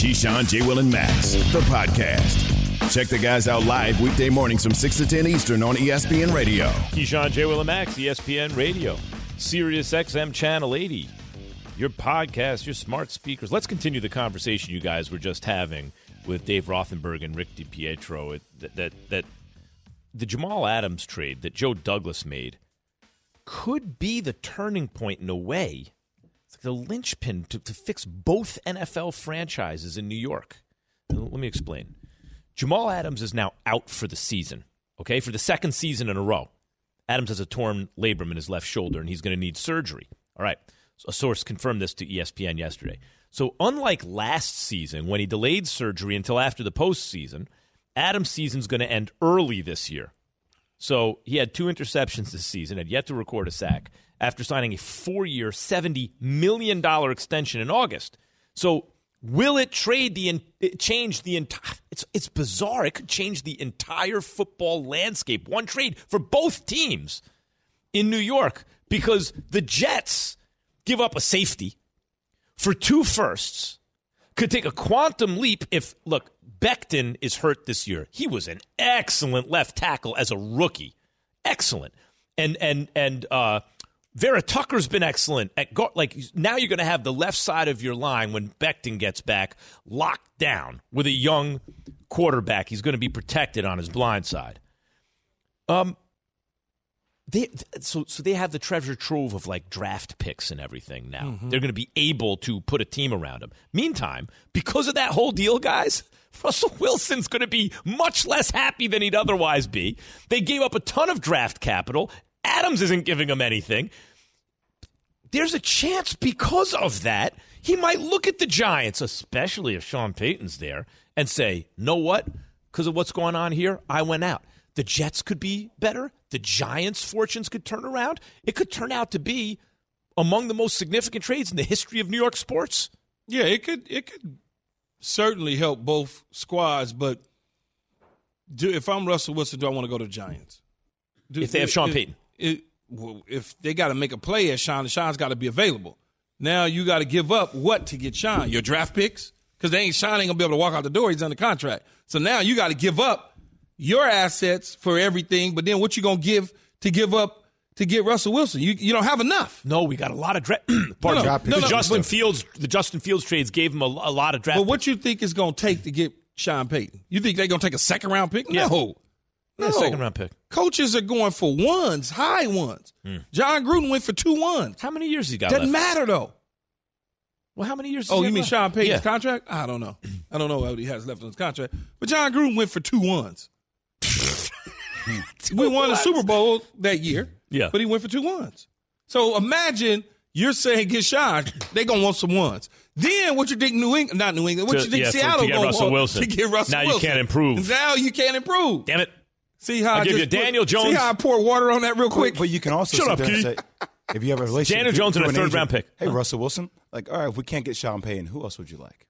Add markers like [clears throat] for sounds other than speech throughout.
Keyshawn, J. Will, and Max, the podcast. Check the guys out live weekday mornings from 6 to 10 Eastern on ESPN Radio. Keyshawn, J. Will, and Max, ESPN Radio, Sirius XM Channel 80, your podcast, your smart speakers. Let's continue the conversation you guys were just having with Dave Rothenberg and Rick DiPietro. That, that, that the Jamal Adams trade that Joe Douglas made could be the turning point in a way. The linchpin to, to fix both NFL franchises in New York. Let me explain. Jamal Adams is now out for the season, okay, for the second season in a row. Adams has a torn labrum in his left shoulder, and he's going to need surgery. All right. So a source confirmed this to ESPN yesterday. So, unlike last season, when he delayed surgery until after the postseason, Adams' season's going to end early this year. So he had two interceptions this season, had yet to record a sack after signing a four year, $70 million extension in August. So will it trade the change the entire it's it's bizarre. It could change the entire football landscape. One trade for both teams in New York because the Jets give up a safety for two firsts. Could take a quantum leap if look, Becton is hurt this year. He was an excellent left tackle as a rookie. Excellent. And and and uh Vera Tucker's been excellent at go- like now you're going to have the left side of your line when Becton gets back locked down with a young quarterback. He's going to be protected on his blind side. Um they so so they have the treasure trove of like draft picks and everything now. Mm-hmm. They're going to be able to put a team around him. Meantime, because of that whole deal, guys, [laughs] Russell Wilson's going to be much less happy than he'd otherwise be. They gave up a ton of draft capital. Adams isn't giving him anything. There's a chance because of that, he might look at the Giants, especially if Sean Payton's there, and say, know what? Because of what's going on here, I went out. The Jets could be better. The Giants' fortunes could turn around. It could turn out to be among the most significant trades in the history of New York sports. Yeah, it could it could certainly help both squads. But do, if I'm Russell Wilson, do I want to go to the Giants? Do, if they have Sean Payton, it, if they got to make a play at Sean, Sean's got to be available. Now you got to give up what to get Sean? Your draft picks? Because they ain't Sean ain't gonna be able to walk out the door. He's under contract. So now you got to give up your assets for everything. But then what you gonna give to give up to get Russell Wilson? You you don't have enough. No, we got a lot of [clears throat] draft. no, no, no, the Justin but, Fields the Justin Fields trades gave him a, a lot of draft. But what you think is gonna take to get Sean Payton? You think they're gonna take a second round pick? Yeah. No. No. second round pick. Coaches are going for ones, high ones. Mm. Jon Gruden went for two ones. How many years he got? Doesn't left? matter though. Well, how many years? Oh, you mean left? Sean Payton's yeah. contract? I don't know. I don't know what he has left on his contract. But Jon Gruden went for two ones. [laughs] we won a Super Bowl that year. Yeah. But he went for two ones. So imagine you're saying get shot, they gonna want some ones. Then what you think New England, not New England, what to, you think yeah, Seattle gonna Russell want Wilson. to get Russell now Wilson? you can't improve. Now you can't improve. Damn it. See how I, I give you Daniel put, Jones. See how I pour water on that real quick. But you can also shut up, Key. Say, if you have a [laughs] relationship, Daniel Jones and a third agent, round pick. Hey, Russell Wilson. Like, all right, if we can't get Sean Payton, who else would you like?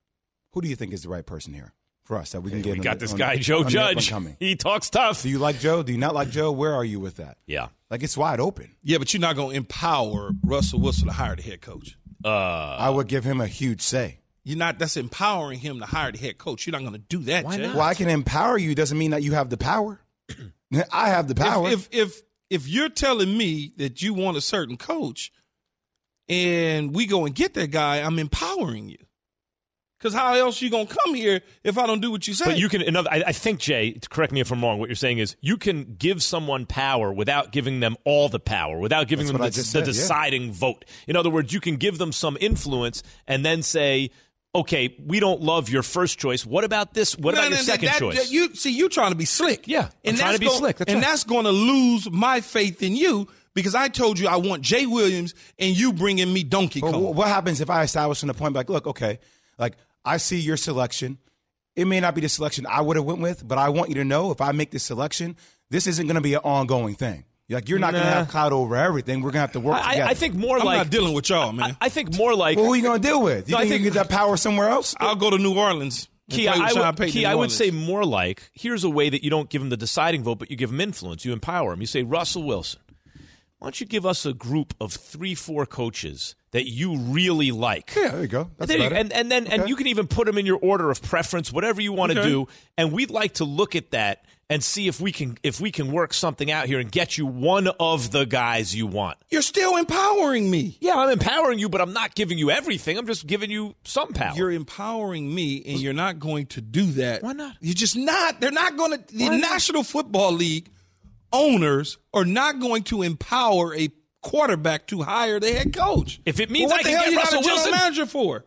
Who do you think is the right person here for us that we can hey, get? We got the, this on, guy, Joe on Judge. He talks tough. Do you like Joe? Do you not like Joe? Where are you with that? Yeah, like it's wide open. Yeah, but you're not going to empower Russell Wilson to hire the head coach. Uh, I would give him a huge say. You're not. That's empowering him to hire the head coach. You're not going to do that. Why Jay. not? Well, I can empower you. Doesn't mean that you have the power. [clears throat] I have the power. If, if if if you're telling me that you want a certain coach, and we go and get that guy, I'm empowering you. Because how else you gonna come here if I don't do what you say? But you can. Another, I, I think Jay. Correct me if I'm wrong. What you're saying is you can give someone power without giving them all the power, without giving That's them the, I the said, yeah. deciding vote. In other words, you can give them some influence and then say, "Okay, we don't love your first choice. What about this? What No, about no, your that- second that- choice?" You see, you trying to be slick. Yeah, I'm and trying that's to be gonna- slick. That's and right. that's going to lose my faith in you because I told you I want Jay Williams and you bringing me Donkey Kong. wh- what happens if I establish an appointment? Like, look, okay, like I see your selection. It may not be the selection I would have went with, but I want you to know if I make this selection, this isn't going to be an ongoing thing. Like you're not going to have clout over everything. We're going to have to work I, together. I think more I'm like not dealing with y'all, man. I, I think more like Well, who are you going to deal with? You No, I think, think- you can get that power somewhere else? I'll go to New Orleans. Key, play I would, Key, I would say more like here's a way that you don't give them the deciding vote, but you give them influence. You empower them. You say, Russell Wilson, Why don't you give us a group of three, four coaches that you really like? Yeah, there you go. That's There you- and and then and Okay. you can even put them in your order of preference, whatever you want to Okay. do. And we'd like to look at that and see if we can if we can work something out here and get you one of the guys you want. You're still empowering me. Yeah, I'm empowering you, but I'm not giving you everything. I'm just giving you some power. You're empowering me, and you're not going to do that. Why not? You're just not. They're not going to. The Why not? National Football League owners are not going to empower a quarterback to hire the head coach. If it means Well, I what the can hell get you Russell got a general manager for?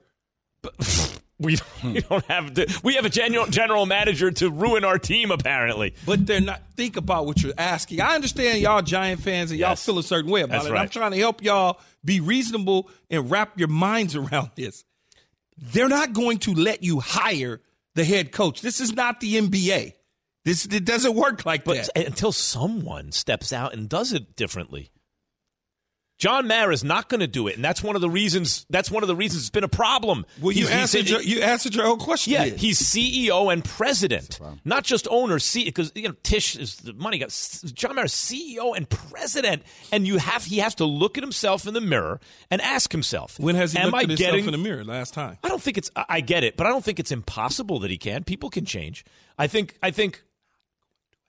[laughs] we don't, [laughs] we don't have to, we have a general general manager to ruin our team apparently. But they're not. Think about what you're asking. I understand y'all Giant fans and y'all Yes. feel a certain way about That's it. right. I'm trying to help y'all be reasonable and wrap your minds around this. They're not going to let you hire the head coach. This is not the NBA. This it doesn't work like But that. until someone steps out and does it differently. John Mara is not going to do it, and that's one of the reasons. That's one of the reasons it's been a problem. Well, you He's- he's- answered your, you answered your own question. Yeah, then. he's CEO and president, not just owner. See, because you know Tisch is the money guy. John Mara, is CEO and president, and you have he has to look at himself in the mirror and ask himself, when has he am looked I at himself in the mirror last time? I don't think it's. I I get it, but I don't think it's impossible that he can. People can change. I think. I think.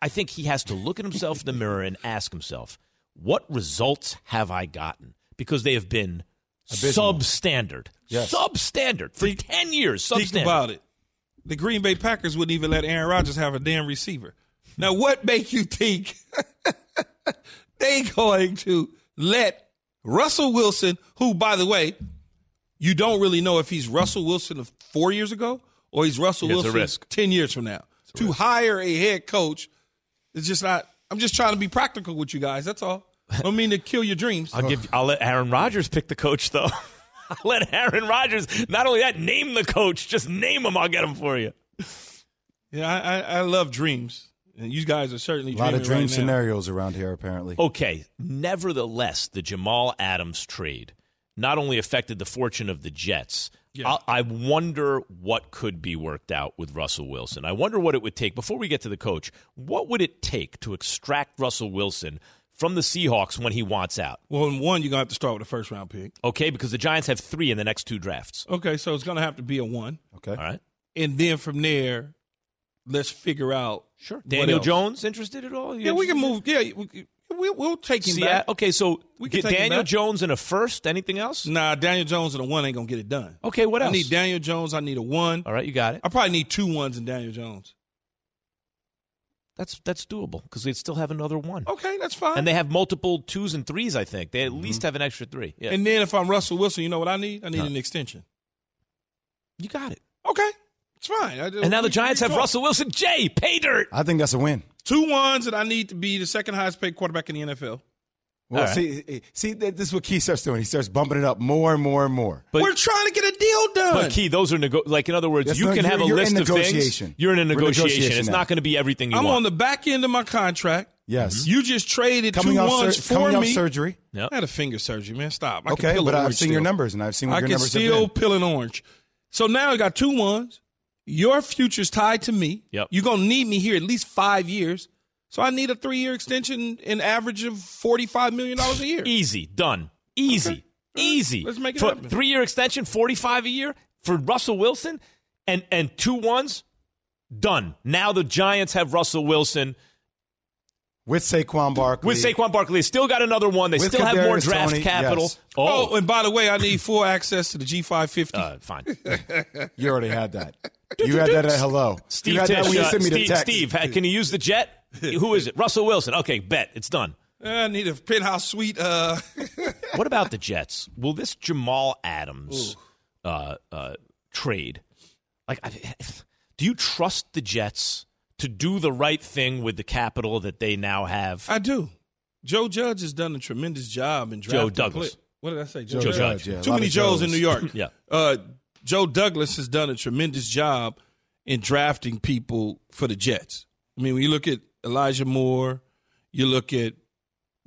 I think he has to look at himself in the mirror and ask himself, "What results have I gotten?" Because they have been Abysmal. substandard, Yes. substandard for ten years. Think Substandard. about it. The Green Bay Packers wouldn't even let Aaron Rodgers have a damn receiver. Now, what make you think [laughs] they going to let Russell Wilson, who, by the way, you don't really know if he's Russell Wilson of four years ago or he's Russell It's Wilson risk. ten years from now, to hire a head coach is just not. I'm just trying to be practical with you guys. That's all. I don't mean to kill your dreams. I'll give. I'll let Aaron Rodgers pick the coach, though. [laughs] I'll let Aaron Rodgers. Not only that, name the coach. Just name him. I'll get him for you. Yeah, I, I, I love dreams, and you guys are certainly a lot of dream right now. scenarios around here, apparently. Okay. Nevertheless, the Jamal Adams trade not only affected the fortune of the Jets. Yeah. I, I wonder what could be worked out with Russell Wilson. I wonder what it would take before we get to the coach. What would it take to extract Russell Wilson from the Seahawks when he wants out? Well, in one, you're gonna have to start with a first round pick. Okay, because the Giants have three in the next two drafts. Okay, so it's gonna have to be a one, Okay. All right. and then from there, let's figure out. Sure. what Daniel else. Jones interested at all? Yeah, we can move. Yeah, we, we'll, we'll take him See, back. okay, so We get Daniel. Jones in a first. Anything else? Nah, Daniel Jones and a one ain't gonna get it done. Okay, what else? I need Daniel Jones. I need a one. All right, you got it. I probably need two ones in Daniel Jones. That's that's doable because they still have another one. Okay, that's fine. And they have multiple twos and threes, I think. They at mm-hmm. least have an extra three. Yeah. And then if I'm Russell Wilson, you know what I need? I need an extension. you got it. Okay, it's fine. I, And now the Giants have talk. Russell Wilson. Jay, pay dirt. I think that's a win. Two ones, that I need to be the second highest paid quarterback in the NFL. Well, All right. see, see, this is what Key starts doing. He starts bumping it up more and more and more. But- We're trying to get a deal done. But Key, those are nego- like in other words, That's you not- can have a you're- you're list in of things. You're in a We're in negotiation. negotiation It's now. not going to be everything you want. I'm want. on the back end of my contract. Yes. Mm-hmm. You just traded coming two off, ones sur- for coming off me. surgery. Yep. I had a finger surgery, man. Stop. I can Okay, peel but I've seen still. your numbers, and I've seen what I your can numbers have still been. peel an orange. So now I got two ones. Your future's tied to me. Yep. You're gonna need me here at least five years. So I need a three year extension, an average of forty five million dollars a year. [laughs] Easy, done. Easy, easy. Let's make it for happen. Three year extension, forty five a year for Russell Wilson, and and two ones, done. Now the Giants have Russell Wilson with Saquon Barkley. with Saquon Barkley. They still got another one. They With still have more draft Toney, capital. yes. Oh, Oh, and by the way, I need full access to the G five fifty. uh, fine. [laughs] You already had that. You had that at hello. Steve you had Tisch, that when you uh, sent me the Steve, text. Steve, ha- can you use the jet? Who is it? Russell Wilson. Okay, bet it's done. I need a penthouse suite. Uh, [laughs] What about the Jets? Will this Jamal Adams uh, uh, trade? Like, I, [sighs] do you trust the Jets to do the right thing with the capital that they now have? I do. Joe Judge has done a tremendous job in drafting. Joe Douglas. play- What did I say? Joe Judge. Judge, yeah, Too many Joes in New York. Yeah. Uh, Joe Douglas has done a tremendous job in drafting people for the Jets. I mean, when you look at Elijah Moore, you look at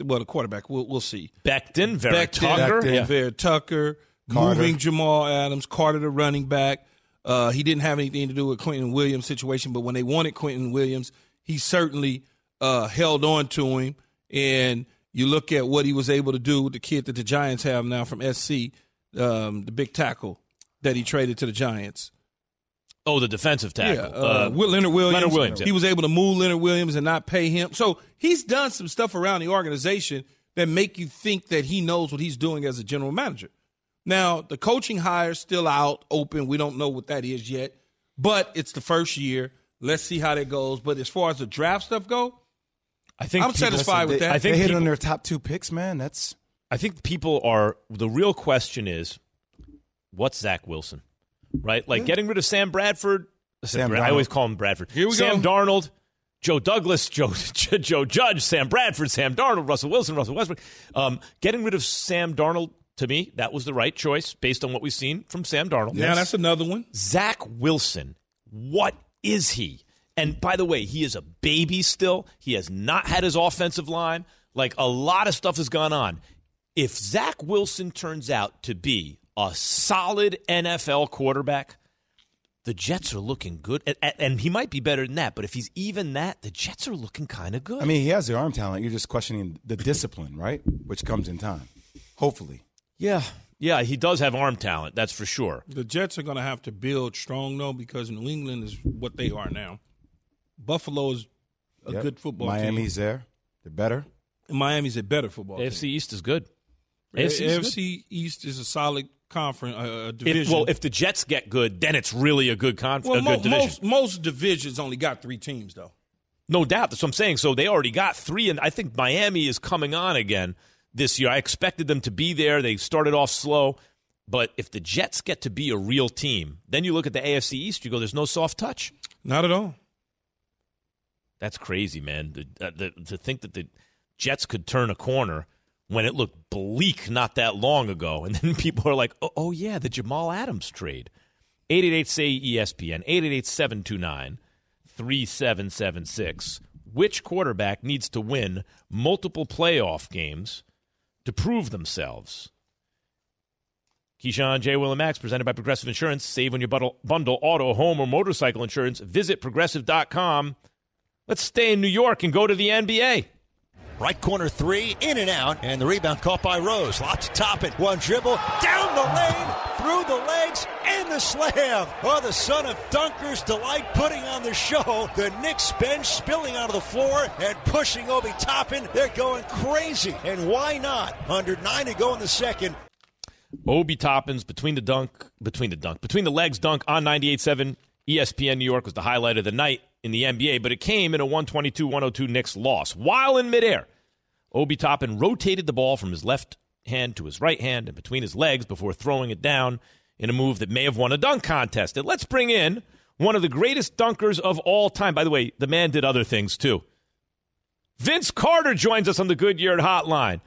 well, the quarterback. We'll, we'll see. Becton, Vera Becton, Tucker. Becton. Yeah. Vera Tucker, Carter. moving Jamal Adams, Carter the running back. Uh, he didn't have anything to do with Quinnen Williams' situation, but when they wanted Quinnen Williams, he certainly uh, held on to him. And You look at what he was able to do with the kid that the Giants have now from SC, um, the big tackle that he traded to the Giants. Oh, the defensive tackle. Yeah, uh, uh, Leonard Williams. Leonard Williams. Yeah. He was able to move Leonard Williams and not pay him. So he's done some stuff around the organization that make you think that he knows what he's doing as a general manager. Now, the coaching hire is still out, open. We don't know what that is yet, but it's the first year. Let's see how that goes. But as far as the draft stuff go, I think I'm people, satisfied with they, that. I think they hit people- on their top two picks, man. That's I think people are the real question is what's Zach Wilson, right? Like getting rid of Sam Bradford. Sam I always call him Bradford. Here we go. Sam go. Darnold, Joe Douglas, [laughs] Joe Joe Judge, Sam Bradford, Sam Darnold, Russell Wilson, Russell Westbrook. Um, getting rid of Sam Darnold to me that was the right choice based on what we've seen from Sam Darnold. now that's another one. Zach Wilson, what is he? And by the way, he is a baby still. He has not had his offensive line. Like a lot of stuff has gone on. If Zach Wilson turns out to be a solid NFL quarterback, the Jets are looking good. And, and- and he might be better than that, but if he's even that, the Jets are looking kind of good. I mean, he has the arm talent. You're just questioning the discipline, right? Which comes in time. Hopefully. Yeah. Yeah, he does have arm talent, that's for sure. The Jets are going to have to build strong though because New England is what they are now. Buffalo is a Yep. good football Miami's there. They're better. team. Miami's a better football AFC team. East is good. AFC, AFC is good. East is a solid conference uh, uh, If, division. well, if the Jets get good, then it's really a good conference, Well, a mo- good division. most most divisions only got three teams though. No doubt. That's what I'm saying. So they already got three, and I think Miami is coming on again this year. I expected them to be there. They started off slow. But if the Jets get to be a real team, then you look at the AFC East, you go, there's no soft touch. Not at all. That's crazy, man. The, uh, the, to think that the Jets could turn a corner when it looked bleak not that long ago. [laughs] And then people are like, oh, oh yeah, the Jamal Adams trade. 888 say ESPN, 888 729 3776. Which quarterback needs to win multiple playoff games to prove themselves? Keyshawn, J. Will, and Max, presented by Progressive Insurance. Save on your bundle, bundle auto, home, or motorcycle insurance. Visit progressive.com. Let's stay in New York and go to the NBA. Right corner three, in and out, and the rebound caught by Rose. Lots of top it. One dribble, down the lane, through the legs, and the slam. Oh, the son of Dunker's delight putting on the show. The Knicks bench spilling out of the floor and pushing Obi Toppin. They're going crazy. And why not? Under nine to go in the second. Obi Toppins between the dunk, between the dunk, between the legs dunk on 98.7 ESPN New York was the highlight of the night in the NBA, but it came in a 122-102 Knicks loss. While in midair, Obi Toppin rotated the ball from his left hand to his right hand and between his legs before throwing it down in a move that may have won a dunk contest. And let's bring in one of the greatest dunkers of all time. By the way, the man did other things too. Vince Carter joins us on the Goodyear Hotline.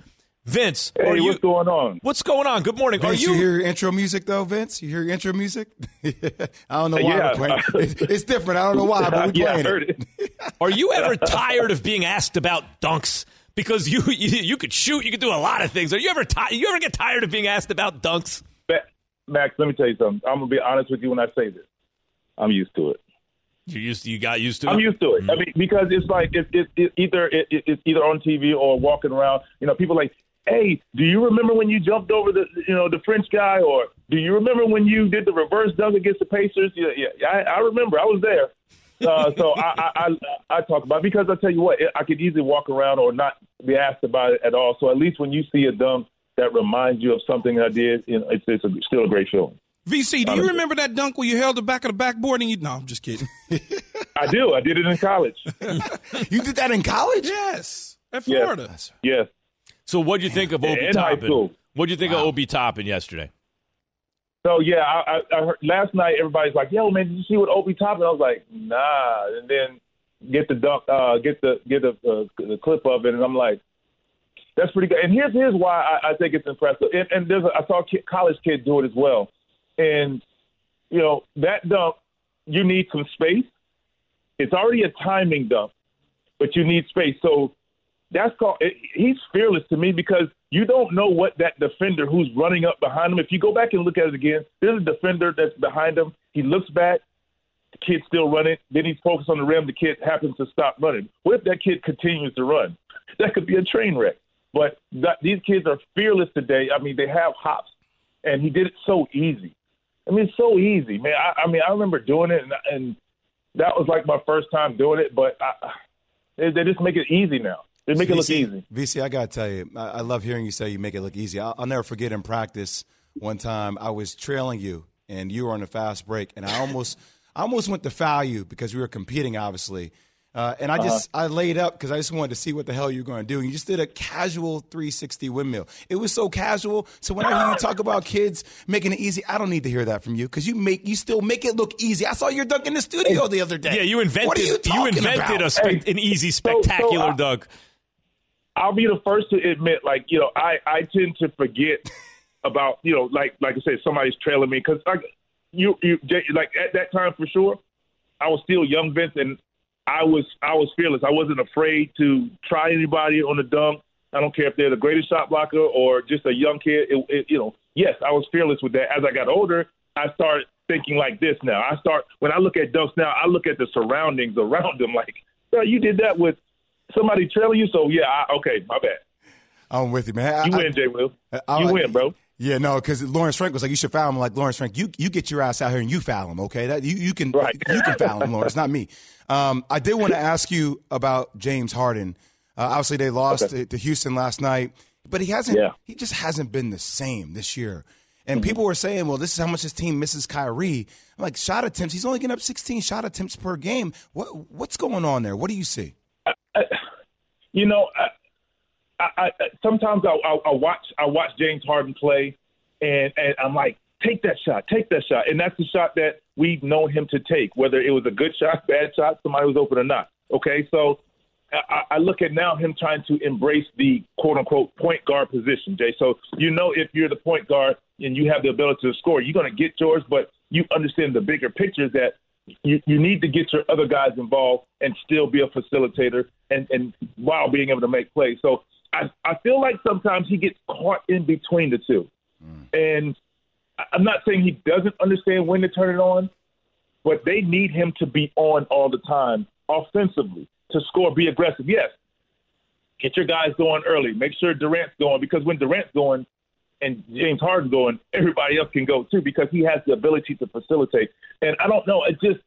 Vince, Hey, are you, what's going on? What's going on? Good morning. Vince, are you, you hear intro music though, Vince? You hear intro music? [laughs] I don't know why Yeah. we're playing. It's, it's different. I don't know why, but we're [laughs] yeah, I heard it. it. [laughs] Are you ever tired of being asked about dunks? Because you, you you could shoot, you could do a lot of things. Are you ever ti- you ever get tired of being asked about dunks? Max, let me tell you something. I'm gonna be honest with you when I say this. I'm used to it. You used to, you got used to it. I'm used to it. I mm-hmm. mean, because it's like it's it, it, either it, it, it's either on TV or walking around. You know, people like, hey, do you remember when you jumped over the you know the French guy, or do you remember when you did the reverse dunk against the Pacers? Yeah, yeah, I, I remember. I was there. Uh, so I, I, I I talk about it because I tell you what, I could easily walk around or not be asked about it at all. So at least when you see a dunk that reminds you of something I did, you know, it's, it's a, still a great feeling. VC, do you remember that dunk where you held the back of the backboard and you? No, I'm just kidding. [laughs] I do. I did it in college. [laughs] You did that in college? yes, at Yes. Florida. yes. So what do you think of Obi in Toppin? What do you think of Obi Toppin yesterday? So yeah, I, I, I heard last night everybody's like, "Yo, man, did you see what Obi Toppin?" I was like, "Nah," and then get the dunk, uh, get the get the, uh, the clip of it, and I'm like, "That's pretty good." And here's here's why I, I think it's impressive. And, and there's a, I saw a kid, college kid do it as well, and you know that dunk, you need some space. It's already a timing dunk, but you need space. So that's called he's fearless to me because you don't know what that defender who's running up behind him. If you go back and look at it again, there's a defender that's behind him. He looks back, the kid's still running. Then he's focused on the rim. The kid happens to stop running. What if that kid continues to run? [laughs] That could be a train wreck. But these kids are fearless today. I mean, they have hops, and he did it so easy. I mean, so easy, man. I, I mean, I remember doing it, and, and that was like my first time doing it. But I, they, they just make it easy now. They make VC, it look easy. VC, I gotta tell you, I, I love hearing you say you make it look easy. I'll, I'll never forget in practice one time I was trailing you, and you were on a fast break, and I almost, [laughs] I almost went to foul you because we were competing, obviously. Uh, and I just I laid up because I just wanted to see what the hell you were going to do. And you just did a casual 360 windmill. It was so casual. So when I hear you talk about kids making it easy, I don't need to hear that from you because you make you still make it look easy. I saw your dunk in the studio the other day. Yeah, you invented What are you, you, invented about? a spe- an easy, spectacular I- dunk. I'll be the first to admit, like you know, I I tend to forget [laughs] about you know, like like I said, somebody's trailing me because like you you like at that time for sure, I was still young Vince, and I was I was fearless. I wasn't afraid to try anybody on the dunk. I don't care if they're the greatest shot blocker or just a young kid. It, it, you know, yes, I was fearless with that. As I got older, I started thinking like this. Now I start when I look at dunks now, I look at the surroundings around them. Like, you did that with somebody trailing you, so yeah, I, okay, my bad. I'm with you, man. You I- win, Jay Will. You win, bro. Yeah, no, because Lawrence Frank was like, you should foul him. Like Lawrence Frank, you you get your ass out here and you foul him, okay? That you, you can Right. you can foul him, Lawrence, not me. Um, I did want to ask you about James Harden. Uh, obviously, they lost Okay. to, to Houston last night, but he hasn't. Yeah. He just hasn't been the same this year. And people were saying, well, this is how much his team misses Kyrie. I'm like, shot attempts. He's only getting up 16 shot attempts per game. What what's going on there? What do you see? You know, I, I, I sometimes I, I, I watch I watch James Harden play, and and I'm like, take that shot, take that shot, and that's the shot that we've known him to take, whether it was a good shot, [laughs] bad shot, somebody was open or not. Okay, so I, I look at now him trying to embrace the quote unquote point guard position, Jay. So you know if you're the point guard and you have the ability to score, you're going to get yours, but you understand the bigger picture that you, you need to get your other guys involved and still be a facilitator and, and while being able to make plays. So I, I feel like sometimes he gets caught in between the two. Mm. And I- I'm not saying he doesn't understand when to turn it on, but they need him to be on all the time offensively to score, be aggressive. Yes, get your guys going early. Make sure Durant's going because when Durant's going and James Harden's going, everybody else can go too because he has the ability to facilitate. And I don't know, it just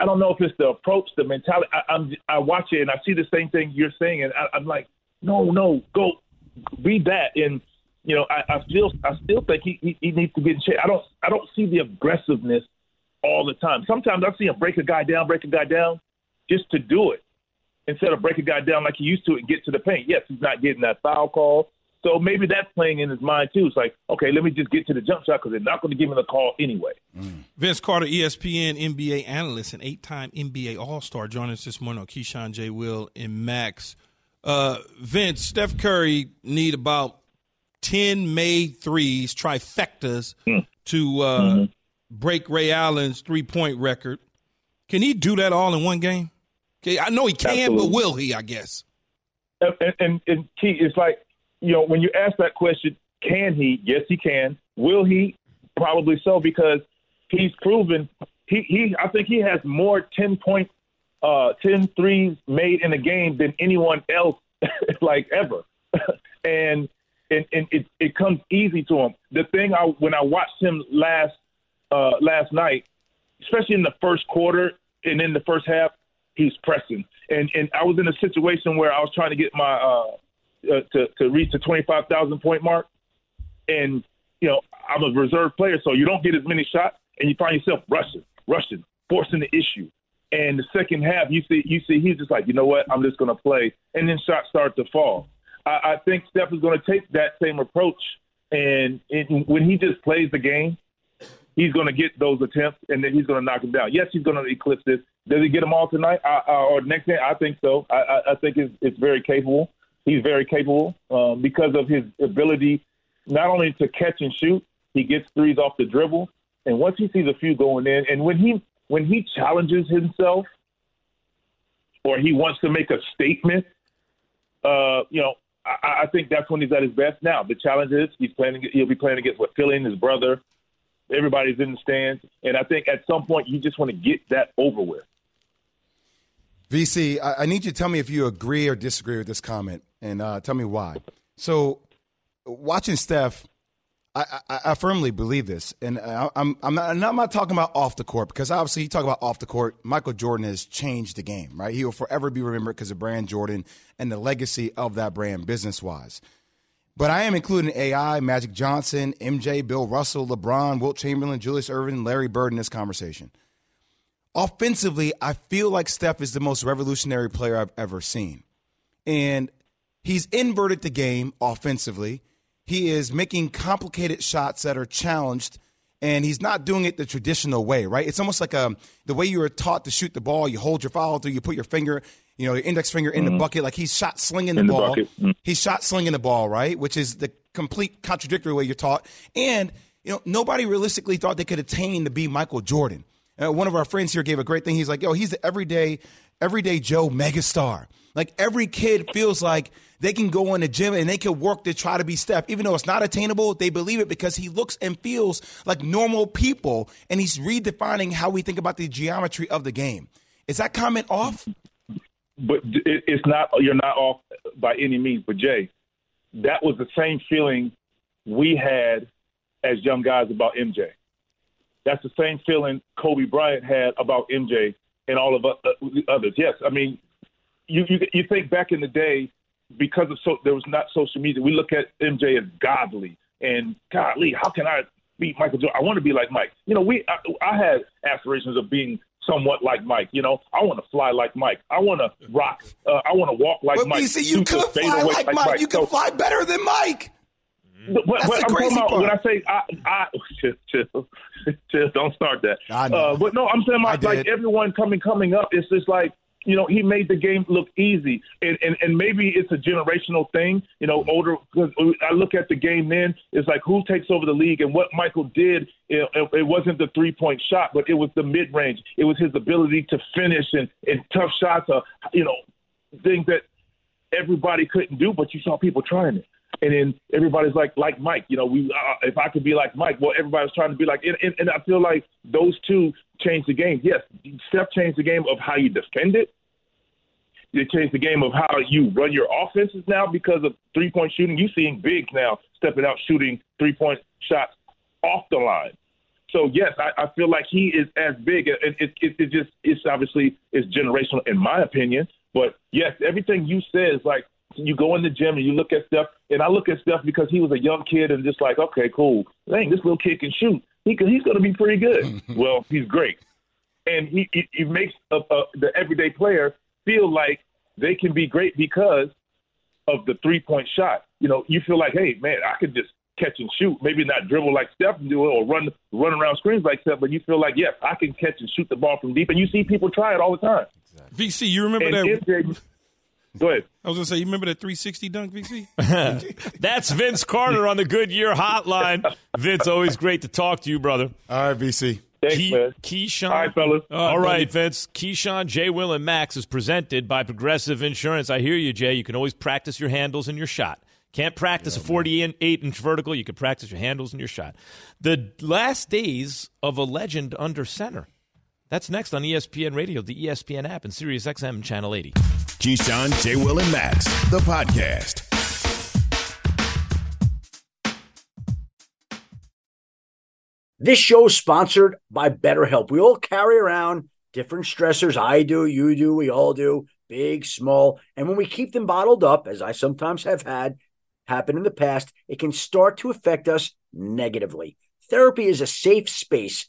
I don't know if it's the approach, the mentality. I, I'm I watch it and I see the same thing you're saying, and I, I'm like, no, no, go be that. And you know, I, I still I still think he, he, he needs to get in shape. I don't I don't see the aggressiveness all the time. Sometimes I see him break a guy down, break a guy down, just to do it instead of break a guy down like he used to and get to the paint. Yes, he's not getting that foul call. So maybe that's playing in his mind too. It's like, okay, let me just get to the jump shot because they're not going to give me the call anyway. Vince Carter, ESPN NBA analyst and eight-time NBA All-Star, joining us this morning on Keyshawn J. Will and Max. Uh, Vince, Steph Curry need about ten made threes, trifectas, to uh, break Ray Allen's three-point record. Can he do that all in one game? Okay, I know he can, Absolutely. but will he? I guess. And, and, and Key, it's like, you know, when you ask that question, can he? Yes, he can. Will he? Probably so because he's proven he, he I think he has more 10 point, uh, 10 threes made in a game than anyone else, [laughs] like ever. [laughs] and and, and it, it comes easy to him. The thing I when I watched him last uh, last night, especially in the first quarter and in the first half, he's pressing. And and I was in a situation where I was trying to get my uh, uh to to reach the twenty five thousand point mark, and you know I'm a reserve player, so you don't get as many shots, and you find yourself rushing, rushing, forcing the issue. And the second half, you see, you see, he's just like, you know what, I'm just going to play, and then shots start to fall. I, I think Steph is going to take that same approach, and when he just plays the game, he's going to get those attempts, and then he's going to knock them down. Yes, he's going to eclipse this. Does he get them all tonight I, uh, or next day? I think so. I, I, I think it's, it's very capable. He's very capable um, because of his ability not only to catch and shoot, he gets threes off the dribble, and once he sees a few going in, and when he when he challenges himself or he wants to make a statement, uh, you know, I, I think that's when he's at his best. Now the challenge is he's playing. He'll be playing against what Philly and his brother. Everybody's in the stands, and I think at some point you just want to get that over with. VC, I, I need you to tell me if you agree or disagree with this comment, and uh, tell me why. So watching Steph, I, I, I firmly believe this, and I, I'm I'm not, I'm not talking about off the court because obviously you talk about off the court. Michael Jordan has changed the game, right? He will forever be remembered because of brand Jordan and the legacy of that brand business wise. But I am including AI, Magic Johnson, MJ, Bill Russell, LeBron, Wilt Chamberlain, Julius Erving, Larry Bird in this conversation. Offensively, I feel like Steph is the most revolutionary player I've ever seen. And he's inverted the game offensively. He is making complicated shots that are challenged, and he's not doing it the traditional way, right? It's almost like um, the way you were taught to shoot the ball. You hold your follow through, you put your finger, you know, your index finger in mm-hmm. the bucket. Like he's shot slinging the ball. Mm-hmm. He's shot slinging the ball, right? Which is the complete contradictory way you're taught. And, you know, nobody realistically thought they could attain to be Michael Jordan. Uh, one of our friends here gave a great thing. He's like, yo, he's the everyday, everyday Joe megastar. Like every kid feels like they can go in the gym and they can work to try to be Steph. Even though it's not attainable, they believe it because he looks and feels like normal people and he's redefining how we think about the geometry of the game. Is that comment off? But it's not, you're not off by any means. But Jay, that was the same feeling we had as young guys about MJ. That's the same feeling Kobe Bryant had about MJ and all of the others. Yes, I mean, you, you you think back in the day because of so there was not social media. We look at MJ as godly and godly. How can I beat Michael Jordan? I want to be like Mike. You know, we I, I had aspirations of being somewhat like Mike. You know, I want to fly like Mike. I want to rock. Uh, I want to walk like but Mike. See, you could fly like, like Mike. Mike. You could so, fly better than Mike. But, but, but I'm talking about part. when I say I, I [laughs] chill, chill, [laughs] chill, don't start that. I know. Uh, but no, I'm saying like, like everyone coming coming up, it's just like you know, he made the game look easy. And, and, and maybe it's a generational thing, you know, older, because I look at the game then, it's like who takes over the league. And what Michael did, it, it wasn't the three point shot, but it was the mid range. It was his ability to finish and, and tough shots, uh, you know, things that everybody couldn't do, but you saw people trying it and then everybody's like like Mike. You know, we uh, if I could be like Mike, well, everybody's trying to be like, and, and, and I feel like those two changed the game. Yes, Steph changed the game of how you defend it. It changed the game of how you run your offenses now because of three point shooting. You seeing bigs now stepping out shooting three point shots off the line. So yes, I, I feel like he is as big. It, it, it, it just it's obviously it's generational in my opinion. But yes, everything you said is like you go in the gym and you look at stuff, and I look at stuff because he was a young kid and just like, okay, cool. Dang, this little kid can shoot. He can, he's going to be pretty good. [laughs] well, he's great, and he he, he makes a, a, the everyday player feel like they can be great because of the three point shot. You know, you feel like, hey, man, I could just catch and shoot. Maybe not dribble like Steph do it or run run around screens like Steph, but you feel like, yes, I can catch and shoot the ball from deep. And you see people try it all the time. Exactly. VC, you remember and that? MJ, Go ahead. I was gonna say, you remember that 360 dunk, VC? [laughs] That's Vince Carter on the Goodyear Hotline. Vince, always great to talk to you, brother. All right, VC. Thanks, Key, man. Keyshawn. All right, fellas. All right, Vince. Keyshawn, J. Will, and Max is presented by Progressive Insurance. I hear you, Jay. You can always practice your handles and your shot. Can't practice yeah, a 48 inch vertical. You can practice your handles and your shot. The last days of a legend under center. That's next on ESPN Radio, the ESPN app, and SiriusXM Channel 80. Keyshawn, J. Will, and Max, the podcast. This show is sponsored by BetterHelp. We all carry around different stressors. I do, you do, we all do, big, small. And when we keep them bottled up, as I sometimes have had happen in the past, it can start to affect us negatively. Therapy is a safe space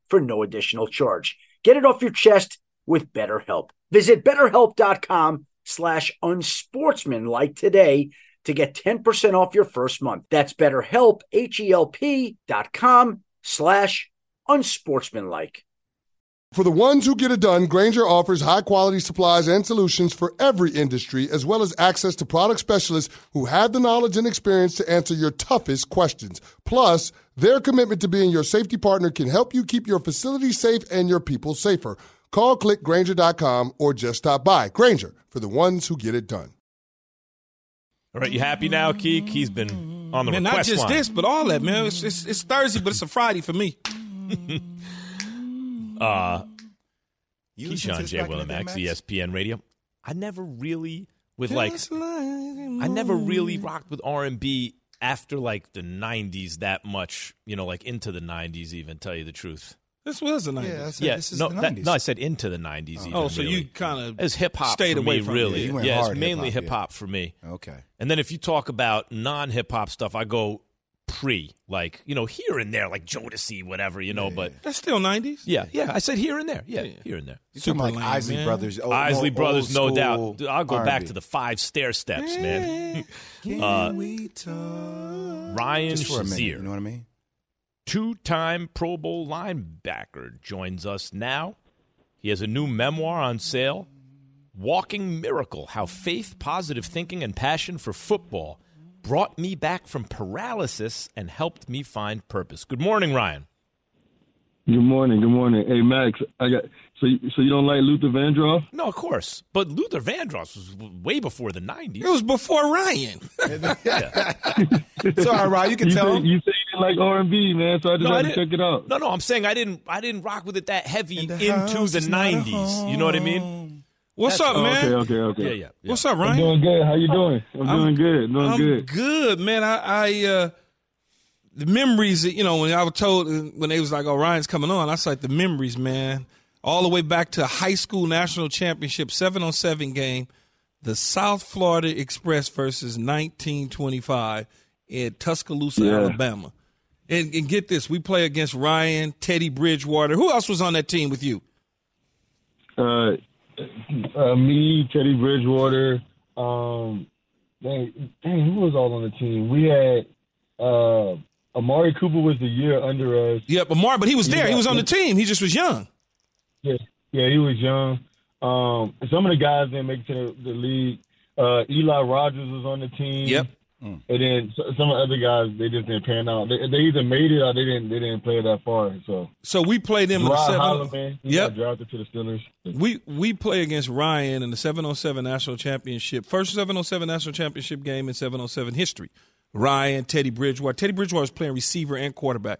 for no additional charge. Get it off your chest with BetterHelp. Visit betterhelp.com slash unsportsmanlike today to get 10% off your first month. That's betterhelp, H-E-L-P dot com slash unsportsmanlike. For the ones who get it done, Grainger offers high quality supplies and solutions for every industry, as well as access to product specialists who have the knowledge and experience to answer your toughest questions. Plus, their commitment to being your safety partner can help you keep your facility safe and your people safer. Call clickgrainger.com or just stop by. Grainger for the ones who get it done. All right, you happy now, Keek? He's been on the Man, not just line. this, but all that, man. It's, it's, it's Thursday, but it's a Friday for me. [laughs] Uh, You listen to Keyshawn J. back in the day, Willimax, Max? ESPN Radio. I never really with like I never really rocked with R and B after like the '90s that much. You know, like into the '90s. Even tell you the truth. This was the 90s. Yeah, said yeah, this is no, the that- 90s. no, I said into the '90s. even, oh, so really. you kind of It's hip hop stayed for away me, from really. Yeah, you went yeah, hard it's mainly hip-hop, hip hop for me. Okay. And then if you talk about non hip hop stuff, I go pre, like you know, here and there, like Jodeci, whatever, you know. But That's still 90s. yeah, yeah, I said here and there. Yeah, Yeah. here and there. You're talking like lame, Isley man. Brothers. old- Isley more Brothers, no doubt. Dude, I'll go back R&B. to the five stair steps, man. [laughs] Can uh, we talk? Ryan Just for a minute, Shazier, you know what I mean? two-time Pro Bowl linebacker, joins us now. He has a new memoir on sale, "Walking Miracle: How Faith, Positive Thinking, and Passion for Football Brought Me Back from Paralysis and Helped Me Find Purpose." Good morning, Ryan. Good morning. Good morning. Hey Max, I got so you, so you don't like Luther Vandross? No, of course, but Luther Vandross was way before the '90s. It was before Ryan. [laughs] It's all right, Ryan. You can You tell say, you say you didn't like R and B, man. So I just No, I to check it out. No, no, I'm saying I didn't. I didn't rock with it that heavy the into the is not a '90s. You know what I mean? Home. What's That's- up, Oh, man? okay, okay, okay. Yeah, yeah. yeah. What's up, Ryan? I'm doing good. How you doing? I'm, I'm- doing good. Doing I'm good. good, man. I, I uh, the memories, you know, when I was told when they was like, "Oh, Ryan's coming on," I was like, the memories, man, all the way back to high school national championship seven on seven game, the South Florida Express versus 1925 in Tuscaloosa, Yeah. Alabama. And, and get this, we play against Ryan, Teddy Bridgewater. Who else was on that team with you? Uh, uh, me, Teddy Bridgewater. Um, dang, dang, who was all on the team? We had uh, Amari Cooper was the year under us. Yep, Amari, but he was there. He was on the team. He just was young. Yeah, yeah, he was young. Um, some of the guys didn't make it to the, the league. Uh, Eli Rogers was on the team. Yep. And then some of the other guys, they just didn't pan out. They, they either made it or they didn't. They didn't play that far. So So we played them in the seven. Oh- Holloman, he Yep. drafted to the Steelers. We we play against Ryan in the 707 National Championship. First 707 National Championship game in 707 history. Ryan, Teddy Bridgewater. Teddy Bridgewater was playing receiver and quarterback.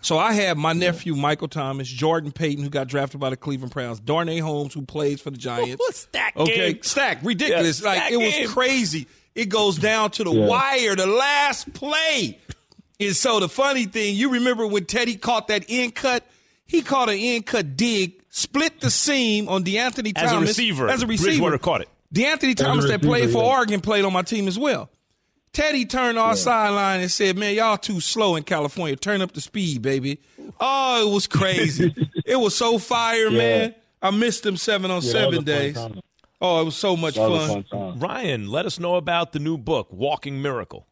So I had my nephew Michael Thomas, Jordan Payton, who got drafted by the Cleveland Browns, Darnay Holmes, who plays for the [laughs] Giants. Stack Okay, game. stack, ridiculous. Yeah, like stack it was game. crazy. It goes down to the wire, the last play. And so the funny thing, you remember when Teddy caught that end cut? He caught an end cut dig, split the seam on DeAnthony Thomas. As a Thomas receiver, As a receiver, Bridgewater caught it. DeAnthony Thomas that played for yeah. Oregon played on my team as well. Teddy turned our sideline and said, "Man, y'all too slow in California. Turn up the speed, baby." Oh, it was crazy. [laughs] it was so fire, man. I missed them seven on Yeah, seven days. time. Oh, it was so much That was fun. fun. Ryan, let us know about the new book, Walking Miracle.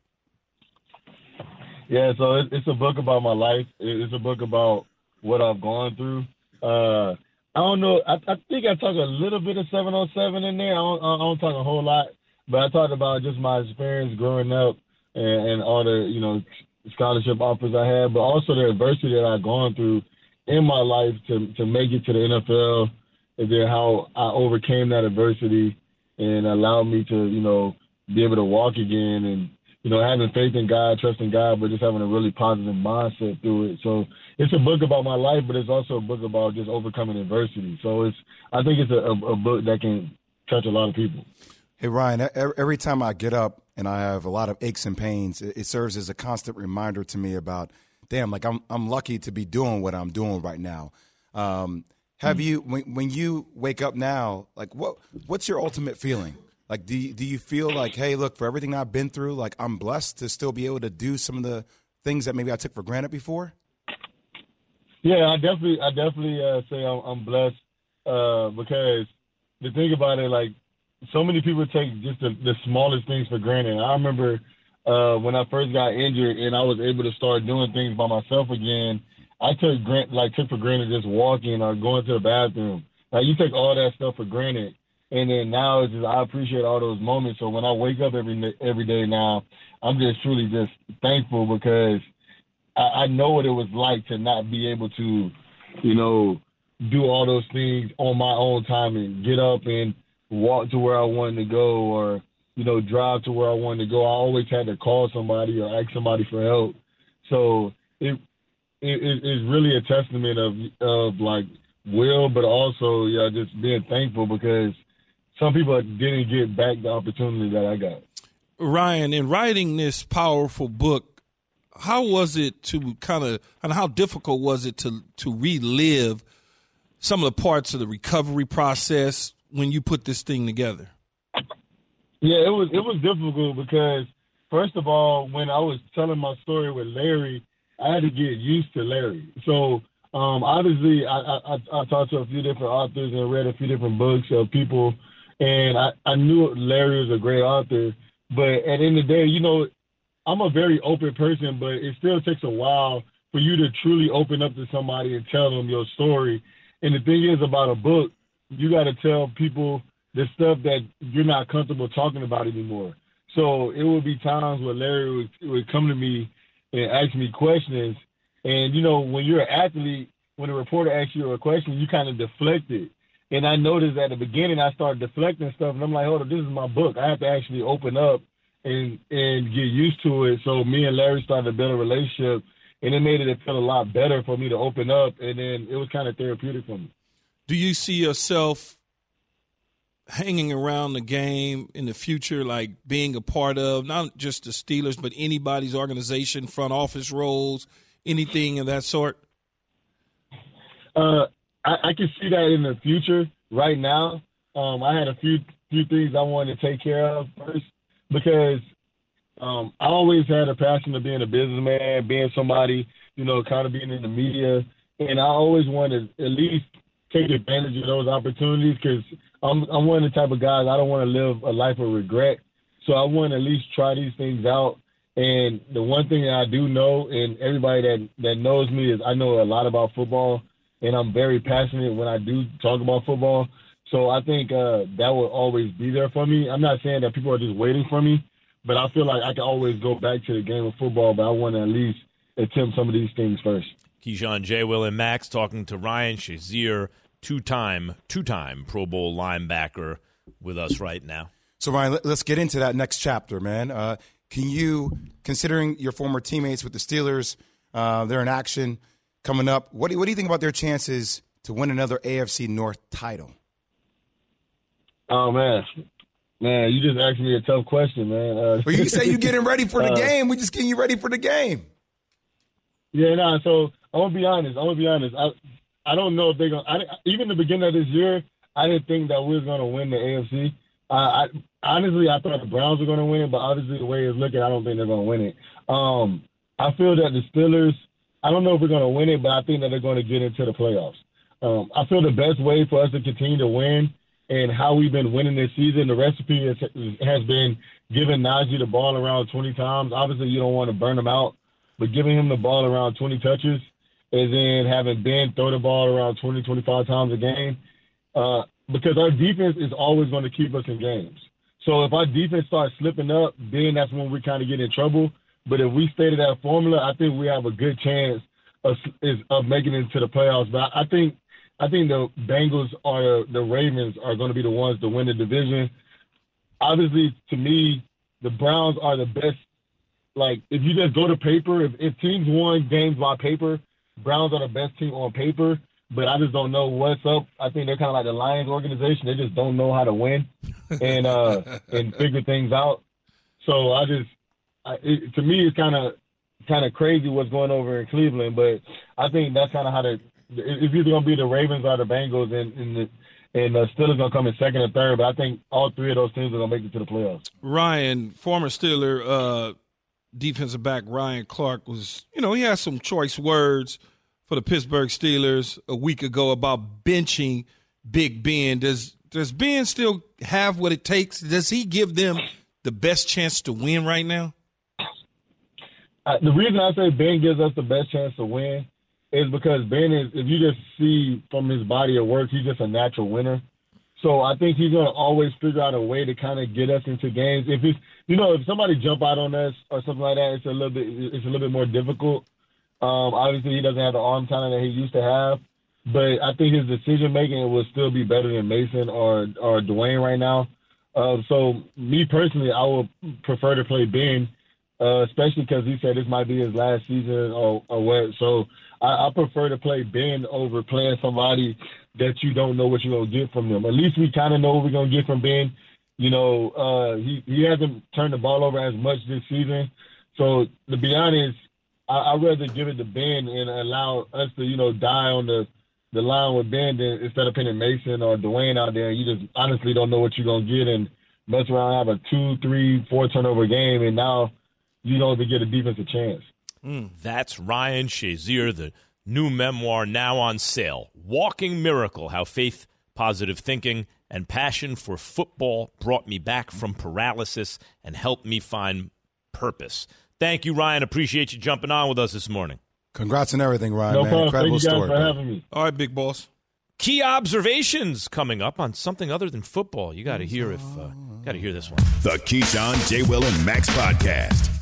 Yeah, so it's a book about my life. It's a book about what I've gone through. Uh, I don't know. I, I think I talked a little bit of 707 in there. I don't, I don't talk a whole lot, but I talked about just my experience growing up and, and all the you know scholarship offers I had, but also the adversity that I've gone through in my life to to make it to the NFL, and then how I overcame that adversity and allowed me to you know be able to walk again and you know, having faith in God, trusting God, but just having a really positive mindset through it. So it's a book about my life, but it's also a book about just overcoming adversity. So it's, I think it's a, a, a book that can touch a lot of people. Hey Ryan, every time I get up and I have a lot of aches and pains, it serves as a constant reminder to me about, damn, like I'm I'm lucky to be doing what I'm doing right now. Um, have you when when you wake up now, like what what's your ultimate feeling? Like do you, do you feel like, hey, look, for everything I've been through, like I'm blessed to still be able to do some of the things that maybe I took for granted before? Yeah, I definitely, I definitely uh, say I'm, I'm blessed uh, because the thing about it, like so many people take just the, the smallest things for granted. I remember uh, when I first got injured and I was able to start doing things by myself again. I took grant like took for granted just walking or going to the bathroom. Like you take all that stuff for granted, and then now it's just I appreciate all those moments. So when I wake up every every day now, I'm just truly just thankful because I, I know what it was like to not be able to, you know, do all those things on my own time and get up and walk to where I wanted to go or you know drive to where I wanted to go. I always had to call somebody or ask somebody for help. So it it is really a testament of of like will, but also yeah, just being thankful because some people didn't get back the opportunity that I got. Ryan, in writing this powerful book, how was it to kind of and how difficult was it to to relive some of the parts of the recovery process when you put this thing together? Yeah, it was it was difficult because first of all, when I was telling my story with Larry, I had to get used to Larry. So um, obviously, I, I, I talked to a few different authors and read a few different books of people, and I, I knew Larry was a great author. But at the end of the day, you know, I'm a very open person, but it still takes a while for you to truly open up to somebody and tell them your story. And the thing is about a book, you got to tell people the stuff that you're not comfortable talking about anymore. So it would be times where Larry would, would come to me and ask me questions. And, you know, when you're an athlete, when a reporter asks you a question, you kind of deflect it. And I noticed at the beginning, I started deflecting stuff, and I'm like, hold on, this is my book. I have to actually open up and and get used to it. So me and Larry started a relationship, and it made it feel a lot better for me to open up, and then it was kind of therapeutic for me. Do you see yourself hanging around the game in the future, like being a part of not just the Steelers, but anybody's organization, front office roles, anything of that sort? Uh, I, I can see that in the future. Right now, um, I had a few few things I wanted to take care of first because um, I always had a passion of being a businessman, being somebody, you know, kind of being in the media, and I always wanted at least take advantage of those opportunities because I'm I'm one of the type of guys I don't want to live a life of regret. So I want to at least try these things out. And the one thing that I do know, and everybody that that knows me is I know a lot about football and I'm very passionate when I do talk about football. So I think uh, that will always be there for me. I'm not saying that people are just waiting for me, but I feel like I can always go back to the game of football. But I want to at least attempt some of these things first. Keyshawn J. Will and Max talking to Ryan Shazier, two-time, two-time Pro Bowl linebacker, with us right now. So Ryan, let's get into that next chapter, man. Uh, can you, considering your former teammates with the Steelers, uh, they're in action coming up. What do, what do you think about their chances to win another AFC North title? Oh man, man, you just asked me a tough question, man. Uh, well, you say you're getting ready for the [laughs] uh, game. We just getting you ready for the game. Yeah, nah. So I'm gonna be honest. I'm gonna be honest. I I don't know if they're gonna. I, even the beginning of this year, I didn't think that we was gonna win the AFC. Uh, I honestly I thought the Browns were gonna win, it, but obviously the way it's looking, I don't think they're gonna win it. Um, I feel that the Steelers I don't know if we're going to win it, but I think that they're going to get into the playoffs. Um, I feel the best way for us to continue to win and how we've been winning this season, the recipe is, has been giving Najee the ball around 20 times. Obviously, you don't want to burn him out, but giving him the ball around 20 touches and in having Ben throw the ball around 20, 25 times a game. Uh, because our defense is always going to keep us in games. So if our defense starts slipping up, then that's when we kind of get in trouble. But if we stay to that formula, I think we have a good chance of, of making it to the playoffs. But I think I think the Bengals or the Ravens are going to be the ones to win the division. Obviously, to me, the Browns are the best. Like, if you just go to paper, if, if teams won games by paper, Browns are the best team on paper. But I just don't know what's up. I think they're kind of like the Lions organization. They just don't know how to win and uh, [laughs] and figure things out. So I just it, to me, it's kind of kind of crazy what's going over in Cleveland. But I think that's kind of how the it's either going to be the Ravens or the Bengals, and and the, and uh, Steelers going to come in second or third. But I think all three of those teams are going to make it to the playoffs. Ryan, former Steeler uh, defensive back Ryan Clark was, you know, he had some choice words for the Pittsburgh Steelers a week ago about benching Big Ben. Does does Ben still have what it takes? Does he give them the best chance to win right now? Uh, the reason I say Ben gives us the best chance to win is because Ben is, if you just see from his body of work, he's just a natural winner. So I think he's going to always figure out a way to kind of get us into games. If it's, you know, if somebody jump out on us or something like that, it's a little bit, it's a little bit more difficult. Um, obviously, he doesn't have the arm talent that he used to have, but I think his decision making will still be better than Mason or or Dwayne right now. Uh, so me personally, I would prefer to play Ben, uh, especially because he said this might be his last season or, or what. So I, I prefer to play Ben over playing somebody that you don't know what you're gonna get from them. At least we kind of know what we're gonna get from Ben. You know, uh, he he hasn't turned the ball over as much this season. So to be honest, I, I'd rather give it to Ben and allow us to you know die on the the line with Ben than instead of pinning Mason or Dwayne out there. You just honestly don't know what you're gonna get and mess around, have a two, three, four turnover game, and now you don't even get a defensive chance. Mm, that's Ryan Shazier, the new memoir now on sale. Walking Miracle How Faith, Positive Thinking, and Passion for Football Brought Me Back from Paralysis and Helped Me Find Purpose. Thank you, Ryan. Appreciate you jumping on with us this morning. Congrats on everything, Ryan. No man. problem. Incredible Thank you guys story. for man. having me. All right, big boss. Key observations coming up on something other than football. You got to hear if uh, got to hear this one. The Keyshawn, J. Will, and Max podcast.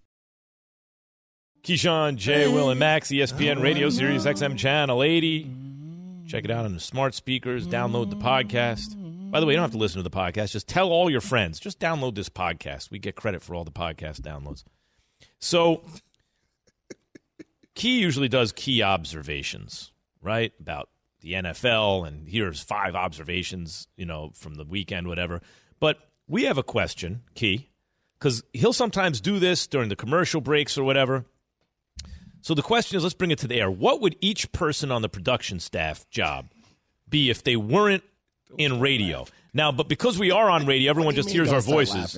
Keyshawn, J. Will, and Max, ESPN Radio, Sirius XM Channel 80. Check it out on the smart speakers. Download the podcast. By the way, you don't have to listen to the podcast. Just tell all your friends. Just download this podcast. We get credit for all the podcast downloads. So, Key usually does key observations, right? About the NFL, and here's five observations, you know, from the weekend, whatever. But we have a question, Key, because he'll sometimes do this during the commercial breaks or whatever. So the question is let's bring it to the air. What would each person on the production staff job be if they weren't in radio? Now, but because we are on radio, everyone just hears our voices.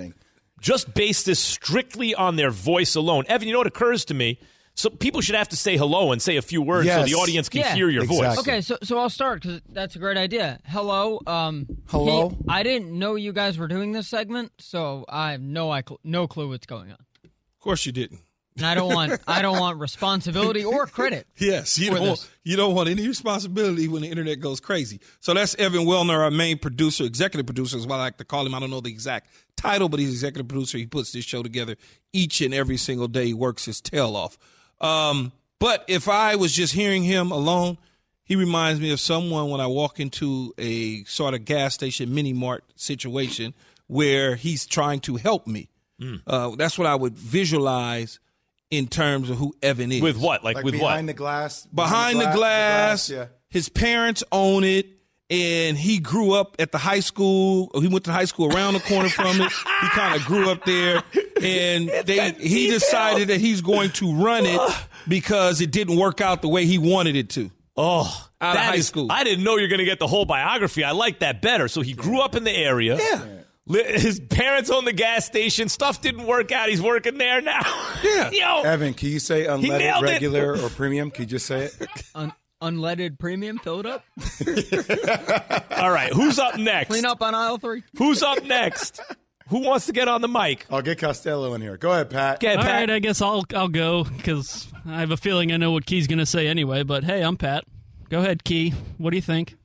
Just base this strictly on their voice alone. Evan, you know what occurs to me? So people should have to say hello and say a few words so the audience can Yeah. hear your voice. Okay, so so I'll start because that's a great idea. Hello, um, Hello? he- I didn't know you guys were doing this segment, so I have no I cl- no clue what's going on, Of course you didn't. And I don't want I don't want responsibility or credit. [laughs] Yes, you don't. this. You don't want any responsibility when the internet goes crazy. So that's Evan Wellner, our main producer, executive producer is what I like to call him. I don't know the exact title, but he's executive producer. He puts this show together each and every single day. He works his tail off. Um, but if I was just hearing him alone, he reminds me of someone when I walk into a sort of gas station mini mart situation where he's trying to help me. Uh, that's what I would visualize in terms of who Evan is With what? Like, Like with behind what? the glass. behind the glass. yeah. His parents own it, and he grew up at the high school. Oh, he went to high school around the corner from it. He kind of grew up there, and they he decided that he's going to run it because it didn't work out the way he wanted it to. Oh, Out of high is- school. I didn't know you're going to get the whole biography. I like that better. So he grew up in the area. Yeah. Li- His parents own the gas station. Stuff didn't work out. He's working there now. [laughs] Yeah. Yo. Evan, can you say nailed unleaded, it. regular, or premium? Can you just say it? [laughs] Un- Unleaded premium, fill it up. [laughs] All right, who's up next? Clean up on aisle three. Who's up next? Who wants to get on the mic? I'll get Costello in here. Go ahead, Pat. Get All Pat. right, I guess I'll I'll go because I have a feeling I know what Key's going to say anyway. But hey, I'm Pat. Go ahead, Key. What do you think?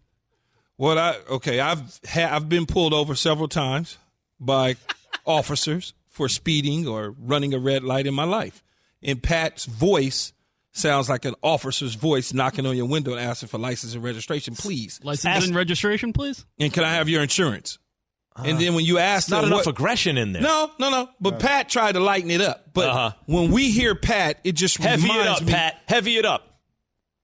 What I okay, I've ha- I've been pulled over several times by [laughs] officers for speeding or running a red light in my life. And Pat's voice sounds like an officer's voice knocking on your window and asking for license and registration, please. License Ask- and registration, please. And can I have your insurance? and then when you ask Not them enough what- aggression in there. No, no, no. But Pat tried to lighten it up. But Uh-huh. when we hear Pat, it just Heavy it up, me. Pat. Heavy it up.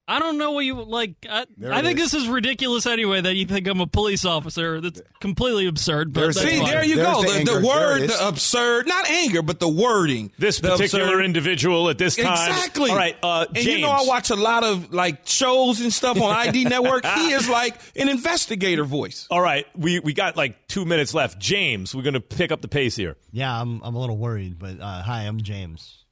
I don't know what you like. I, I think is. this is ridiculous anyway. That you think I'm a police officer. That's completely absurd. But that's See, fine. there you There's go. the The, the word, the absurd, not anger, but the wording. This The particular absurd. individual at this time. Exactly. All right, uh, and James. you know, I watch a lot of like shows and stuff on ID [laughs] Network. he is like an investigator voice. All right, we, we got like two minutes left. James, we're going to pick up the pace here. Yeah, I'm I'm a little worried, but uh, hi, I'm James.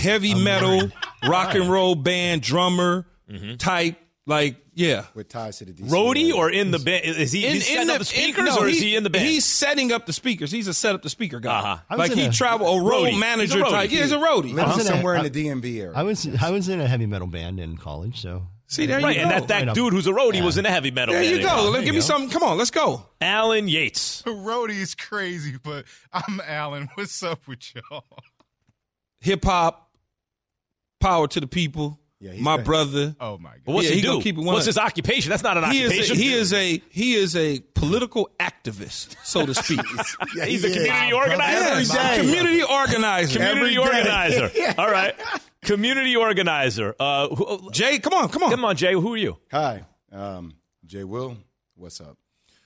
Heavy metal, rock and roll band drummer Mm-hmm. type. Like, yeah. With ties to the DC. Roadie or in the band? Is he he's setting up the speakers no, or is he in the band? He's setting up the speakers. He's a set up the speaker guy. Uh-huh. Like he a- travel a road Roadie. He's a manager roadie. type. Yeah, he's a roadie. Living was in a- somewhere in the DMV area. I was I was in a heavy metal band in college, so See, there right, you and that, that Right dude who's a roadie Yeah. was in a heavy metal there band. you go. Let- Give me something. Come on, let's go. Alan Yates. [laughs] Roadie is crazy, but I'm Alan. What's up with y'all? Hip hop, power to the people. Yeah, he's my the- brother. Oh my god. But what's Yeah, he, he do? keep it what's his occupation? That's not an He is, a, occupation. he is a he is a political activist, so to speak. [laughs] Yeah, He's a community organizer. Yes, day. community organizer. Community Every day. organizer. [laughs] All right. Community organizer. Uh, who, Jay, come on, come on. come on, Jay. Who are you? Hi, um, Jay Will. What's up?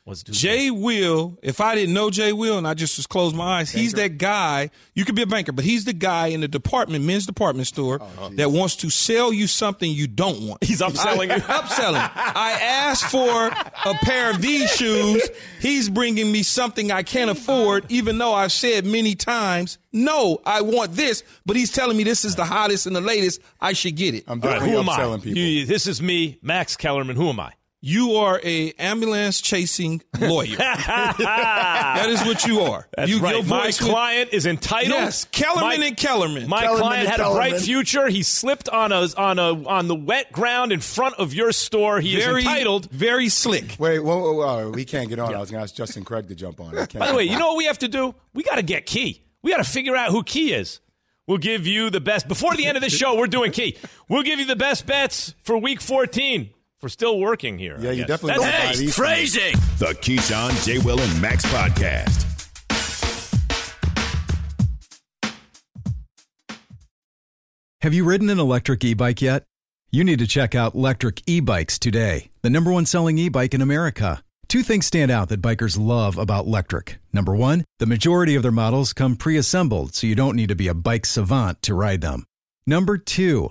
What's Jay Will, if I didn't know Jay Will and I just was closed my eyes, he's that guy. You could be a banker, but he's the guy in the department, men's department store, oh, that wants to sell you something you don't want. He's upselling I- you. [laughs] upselling. I asked for a pair of these shoes. He's bringing me something I can't afford, even though I've said many times, no, I want this. But he's telling me this is the hottest and the latest. I should get it. I'm All right, definitely who am I? people. You- this is me, Max Kellerman. Who am I? You are a ambulance chasing lawyer. [laughs] that is what you are. That's you, right. My voice with- client is entitled. Yes, Kellerman My- and Kellerman. My Kellerman client and had a bright future. He slipped on a on a on the wet ground in front of your store. He very is entitled. very slick. Wait, whoa, whoa, whoa, we can't get on. I was going to ask Justin Craig to jump on. I By the way, you know what we have to do? We got to get Key. We got to figure out who Key is. We'll give you the best before the end of the show. We're doing Key. We'll give you the best bets for Week 14. We're still working here. Yeah, you definitely That's don't it. buy these. Crazy. The Keyshawn, J. Will, and Max podcast. Have you ridden an electric e bike yet? You need to check out Lectric E Bikes today, the number one selling e bike in America. Two things stand out that bikers love about Lectric. Number one, the majority of their models come pre assembled, so you don't need to be a bike savant to ride them. Number two,